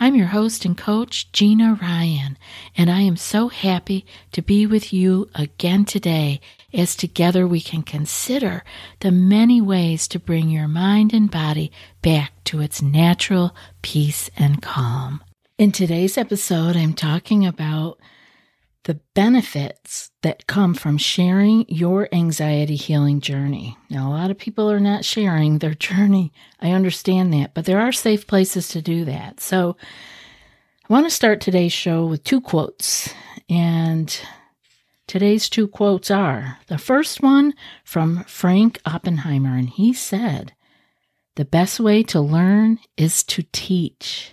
I'm your host and coach, Gina Ryan, and I am so happy to be with you again today as together we can consider the many ways to bring your mind and body back to its natural peace and calm. In today's episode, I'm talking about the benefits that come from sharing your anxiety healing journey. Now, a lot of people are not sharing their journey. I understand that, but there are safe places to do that. So, I want to start today's show with two quotes. And today's two quotes are the first one from Frank Oppenheimer, and he said, The best way to learn is to teach.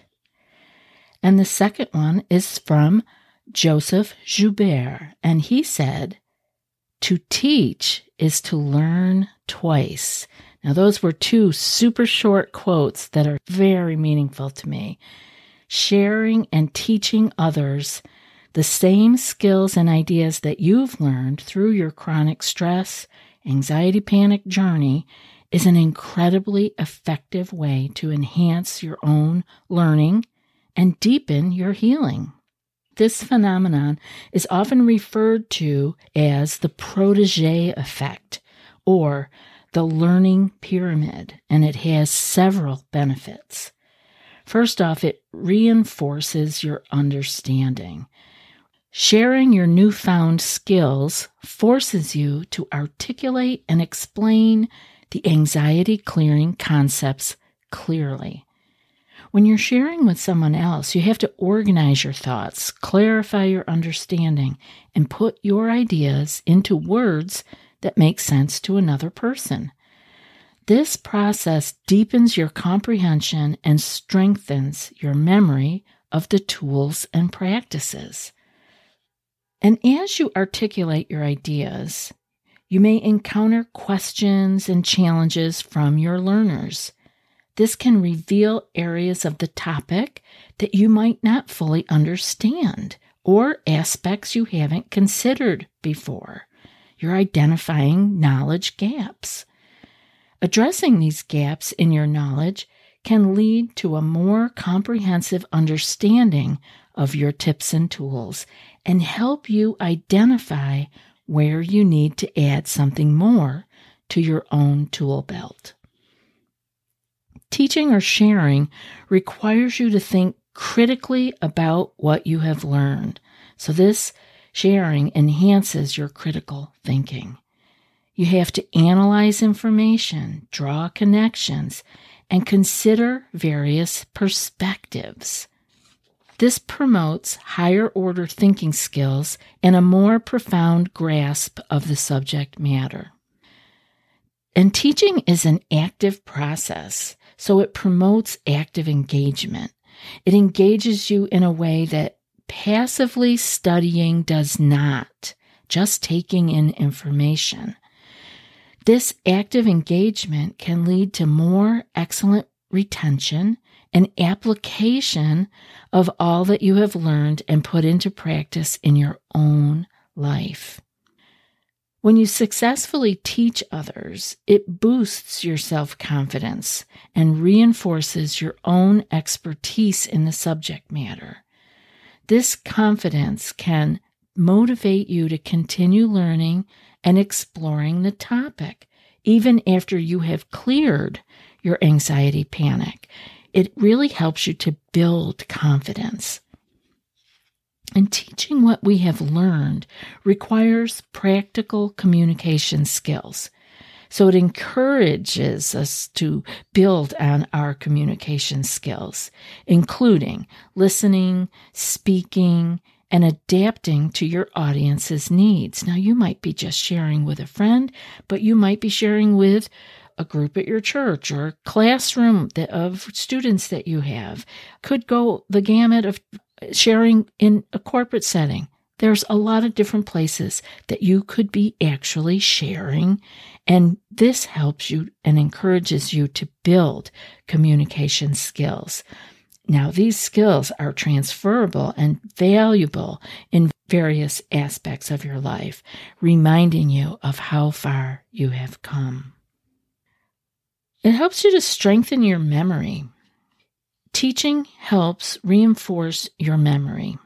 And the second one is from Joseph Joubert, and he said, To teach is to learn twice. Now, those were two super short quotes that are very meaningful to me. Sharing and teaching others the same skills and ideas that you've learned through your chronic stress, anxiety, panic journey is an incredibly effective way to enhance your own learning and deepen your healing. This phenomenon is often referred to as the protege effect or the learning pyramid, and it has several benefits. First off, it reinforces your understanding. Sharing your newfound skills forces you to articulate and explain the anxiety clearing concepts clearly. When you're sharing with someone else, you have to organize your thoughts, clarify your understanding, and put your ideas into words that make sense to another person. This process deepens your comprehension and strengthens your memory of the tools and practices. And as you articulate your ideas, you may encounter questions and challenges from your learners. This can reveal areas of the topic that you might not fully understand or aspects you haven't considered before. You're identifying knowledge gaps. Addressing these gaps in your knowledge can lead to a more comprehensive understanding of your tips and tools and help you identify where you need to add something more to your own tool belt. Teaching or sharing requires you to think critically about what you have learned. So, this sharing enhances your critical thinking. You have to analyze information, draw connections, and consider various perspectives. This promotes higher order thinking skills and a more profound grasp of the subject matter. And teaching is an active process. So it promotes active engagement. It engages you in a way that passively studying does not, just taking in information. This active engagement can lead to more excellent retention and application of all that you have learned and put into practice in your own life. When you successfully teach others, it boosts your self confidence and reinforces your own expertise in the subject matter. This confidence can motivate you to continue learning and exploring the topic, even after you have cleared your anxiety panic. It really helps you to build confidence. And teaching what we have learned requires practical communication skills. So it encourages us to build on our communication skills, including listening, speaking, and adapting to your audience's needs. Now, you might be just sharing with a friend, but you might be sharing with a group at your church or classroom of students that you have. Could go the gamut of sharing in a corporate setting, there's a lot of different places that you could be actually sharing. And this helps you and encourages you to build communication skills. Now, these skills are transferable and valuable in various aspects of your life, reminding you of how far you have come. It helps you to strengthen your memory. Teaching helps reinforce your memory.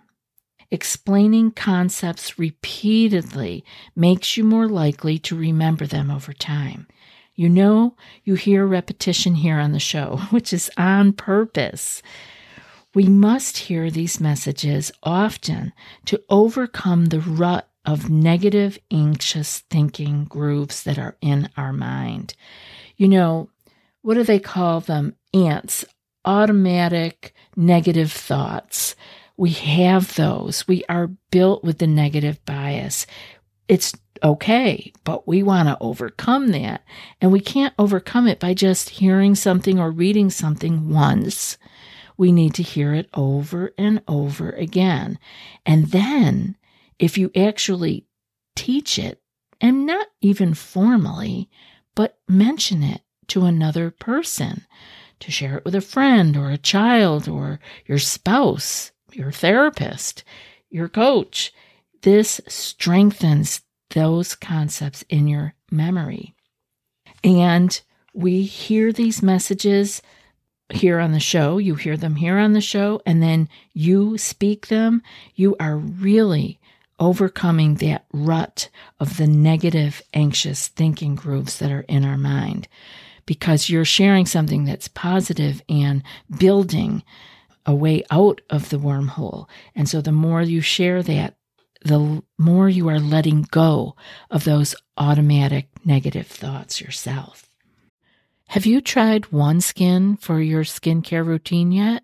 Explaining concepts repeatedly makes you more likely to remember them over time. You know, you hear repetition here on the show, which is on purpose. We must hear these messages often to overcome the rut of negative, anxious thinking grooves that are in our mind. You know, what do they call them? Ants, automatic negative thoughts. We have those. We are built with the negative bias. It's okay, but we want to overcome that. And we can't overcome it by just hearing something or reading something once we need to hear it over and over again. And then, if you actually teach it, and not even formally, but mention it to another person, to share it with a friend or a child or your spouse, your therapist, your coach, this strengthens those concepts in your memory. And we hear these messages here on the show, you hear them here on the show, and then you speak them, you are really overcoming that rut of the negative, anxious thinking grooves that are in our mind because you're sharing something that's positive and building a way out of the wormhole. And so the more you share that, the more you are letting go of those automatic negative thoughts yourself. Have you tried OneSkin for your skincare routine yet?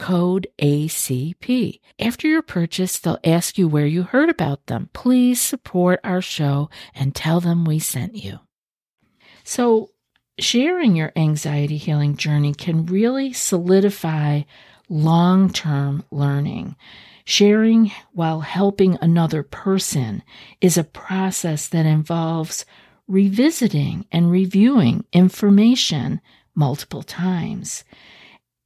code ACP. After your purchase, they'll ask you where you heard about them. Please support our show and tell them we sent you. So, sharing your anxiety healing journey can really solidify long term learning. Sharing while helping another person is a process that involves revisiting and reviewing information multiple times.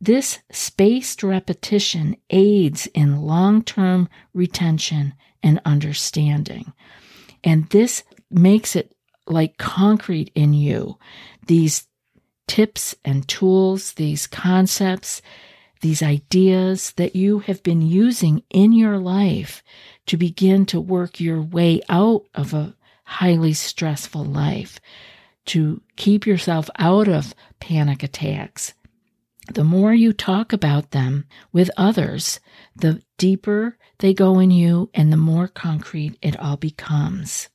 This spaced repetition aids in long term retention and understanding. And this makes it like concrete in you. These tips and tools, these concepts, these ideas that you have been using in your life to begin to work your way out of a highly stressful life, to keep yourself out of panic attacks, the more you talk about them with others, the deeper they go in you and the more concrete it all becomes.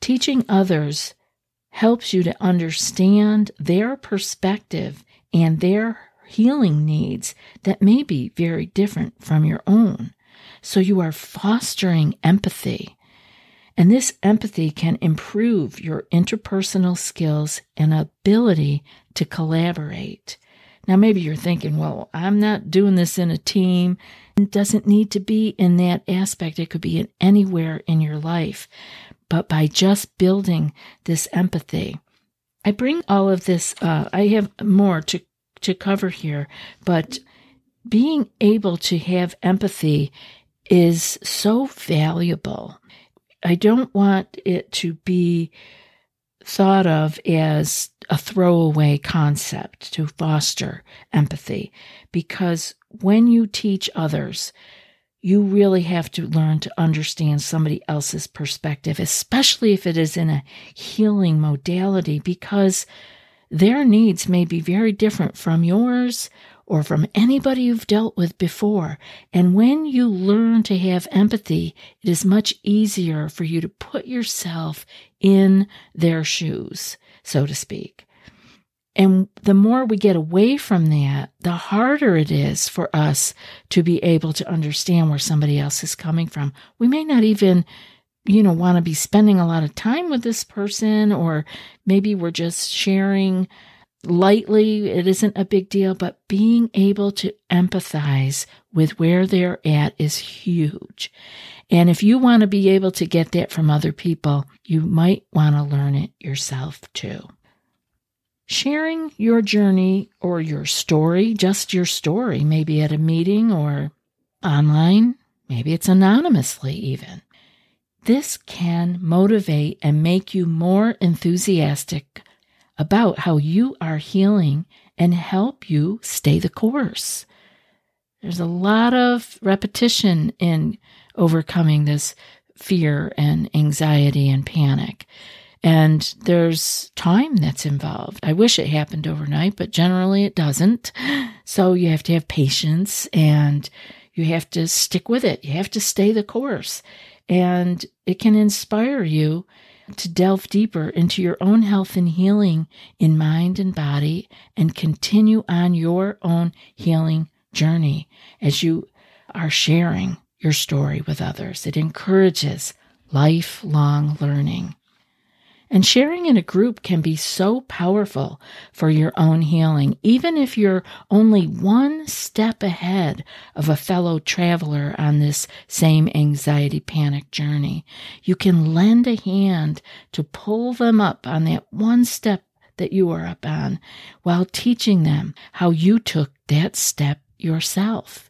Teaching others helps you to understand their perspective and their healing needs that may be very different from your own. So you are fostering empathy. And this empathy can improve your interpersonal skills and ability to collaborate. Now, maybe you're thinking, well, I'm not doing this in a team. It doesn't need to be in that aspect. It could be in anywhere in your life. But by just building this empathy, I bring all of this, uh, I have more to, to cover here, but being able to have empathy is so valuable. I don't want it to be thought of as a throwaway concept to foster empathy. Because when you teach others, you really have to learn to understand somebody else's perspective, especially if it is in a healing modality, because their needs may be very different from yours or from anybody you've dealt with before. And when you learn to have empathy, it is much easier for you to put yourself in their shoes, so to speak. And the more we get away from that, the harder it is for us to be able to understand where somebody else is coming from. We may not even, you know, want to be spending a lot of time with this person, or maybe we're just sharing lightly. It isn't a big deal, but being able to empathize with where they're at is huge. And if you want to be able to get that from other people, you might want to learn it yourself too. Sharing your journey or your story, just your story, maybe at a meeting or online, maybe it's anonymously even. This can motivate and make you more enthusiastic about how you are healing and help you stay the course. There's a lot of repetition in overcoming this fear and anxiety and panic. And there's time that's involved. I wish it happened overnight, but generally it doesn't. So you have to have patience and you have to stick with it. You have to stay the course. And it can inspire you to delve deeper into your own health and healing in mind and body and continue on your own healing journey as you are sharing your story with others. It encourages lifelong learning. And sharing in a group can be so powerful for your own healing, even if you're only one step ahead of a fellow traveler on this same anxiety panic journey. You can lend a hand to pull them up on that one step that you are up on while teaching them how you took that step yourself.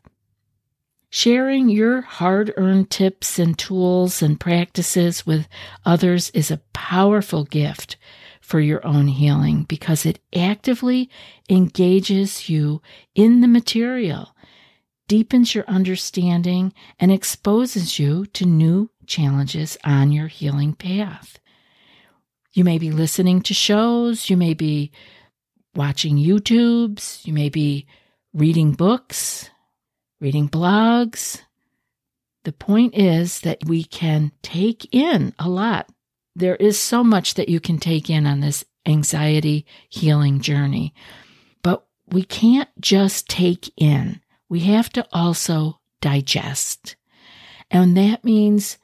Sharing your hard earned tips and tools and practices with others is a powerful gift for your own healing because it actively engages you in the material, deepens your understanding, and exposes you to new challenges on your healing path. You may be listening to shows, you may be watching YouTubes, you may be reading books, reading blogs. The point is that we can take in a lot. There is so much that you can take in on this anxiety healing journey, but we can't just take in. We have to also digest. And that means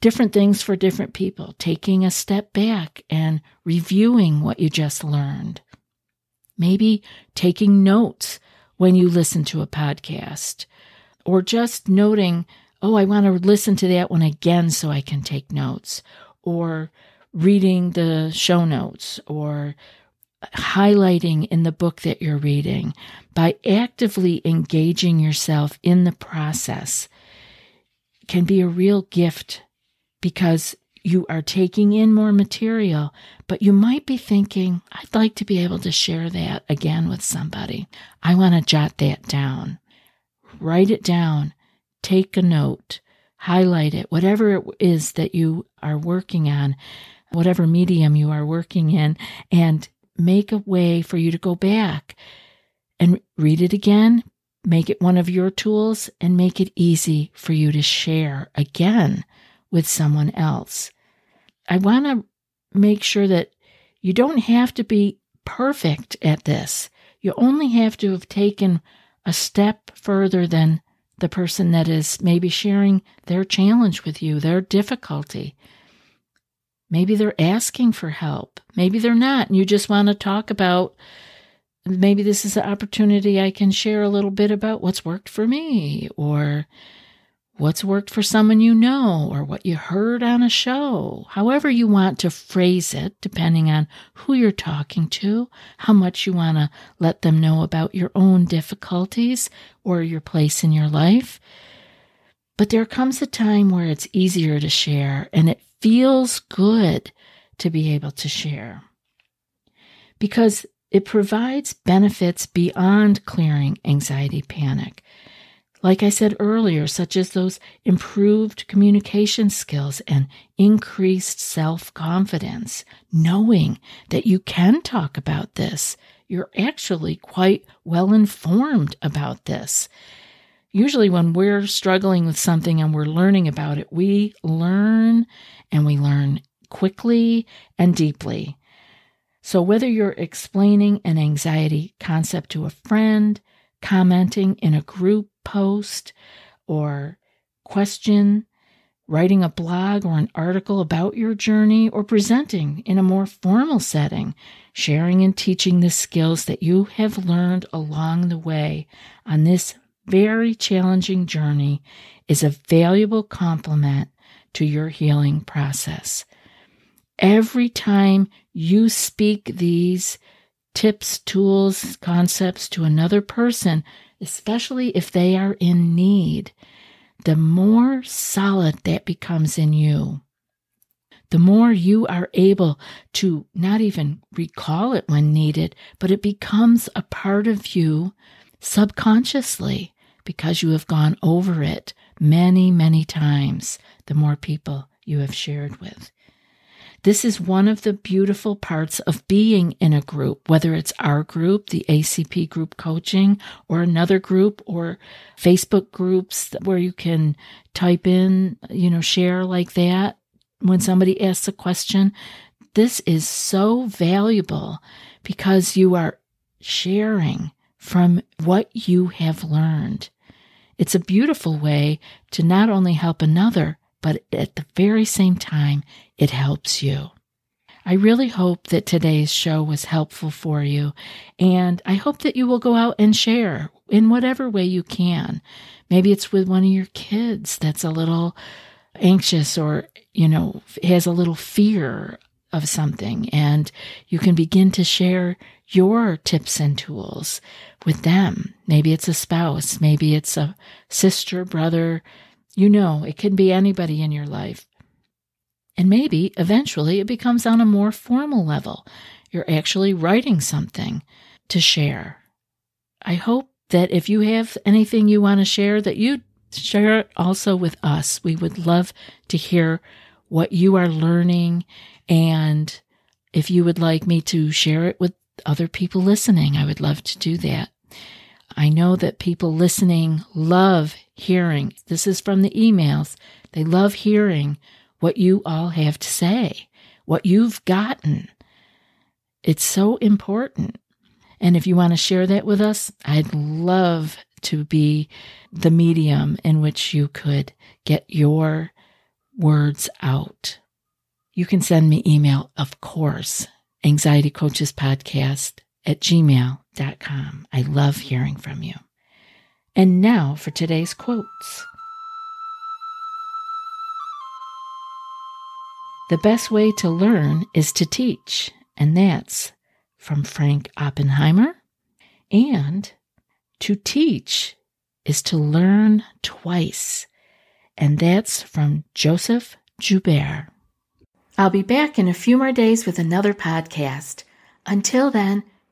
different things for different people, taking a step back and reviewing what you just learned. Maybe taking notes when you listen to a podcast, or just noting, oh, I want to listen to that one again so I can take notes, or reading the show notes, or highlighting in the book that you're reading. By actively engaging yourself in the process can be a real gift because you are taking in more material, but you might be thinking, I'd like to be able to share that again with somebody. I want to jot that down. Write it down. Take a note. Highlight it. Whatever it is that you are working on, whatever medium you are working in, and make a way for you to go back and read it again. Make it one of your tools and make it easy for you to share again with someone else. I want to make sure that you don't have to be perfect at this. You only have to have taken a step further than the person that is maybe sharing their challenge with you, their difficulty. Maybe they're asking for help. Maybe they're not, and you just want to talk about maybe this is an opportunity I can share a little bit about what's worked for me or what's worked for someone you know or what you heard on a show. However, you want to phrase it, depending on who you're talking to, how much you want to let them know about your own difficulties or your place in your life. But there comes a time where it's easier to share and it feels good to be able to share because it provides benefits beyond clearing anxiety panic. Like I said earlier, such as those improved communication skills and increased self confidence, knowing that you can talk about this. You're actually quite well informed about this. Usually, when we're struggling with something and we're learning about it, we learn and we learn quickly and deeply. So, whether you're explaining an anxiety concept to a friend, commenting in a group post, or question, writing a blog or an article about your journey, or presenting in a more formal setting, sharing and teaching the skills that you have learned along the way on this very challenging journey is a valuable complement to your healing process. Every time you speak these tips, tools, concepts to another person, especially if they are in need, the more solid that becomes in you. The more you are able to not even recall it when needed, but it becomes a part of you subconsciously because you have gone over it many, many times, the more people you have shared with. This is one of the beautiful parts of being in a group, whether it's our group, the ACP group coaching, or another group, or Facebook groups where you can type in, you know, share like that when somebody asks a question. This is so valuable because you are sharing from what you have learned. It's a beautiful way to not only help another, but at the very same time, it helps you. I really hope that today's show was helpful for you, and I hope that you will go out and share in whatever way you can. Maybe it's with one of your kids that's a little anxious or, you know, has a little fear of something, and you can begin to share your tips and tools with them. Maybe it's a spouse, maybe it's a sister, brother, you know, it can be anybody in your life. And maybe eventually it becomes on a more formal level. You're actually writing something to share. I hope that if you have anything you want to share, that you share it also with us. We would love to hear what you are learning. And if you would like me to share it with other people listening, I would love to do that. I know that people listening love hearing. This is from the emails. They love hearing what you all have to say, what you've gotten. It's so important. And if you want to share that with us, I'd love to be the medium in which you could get your words out. You can send me email, of course, anxiety coaches podcast at gmail.com. I love hearing from you. And now for today's quotes. The best way to learn is to teach, and that's from Frank Oppenheimer. And to teach is to learn twice, and that's from Joseph Joubert. I'll be back in a few more days with another podcast. Until then,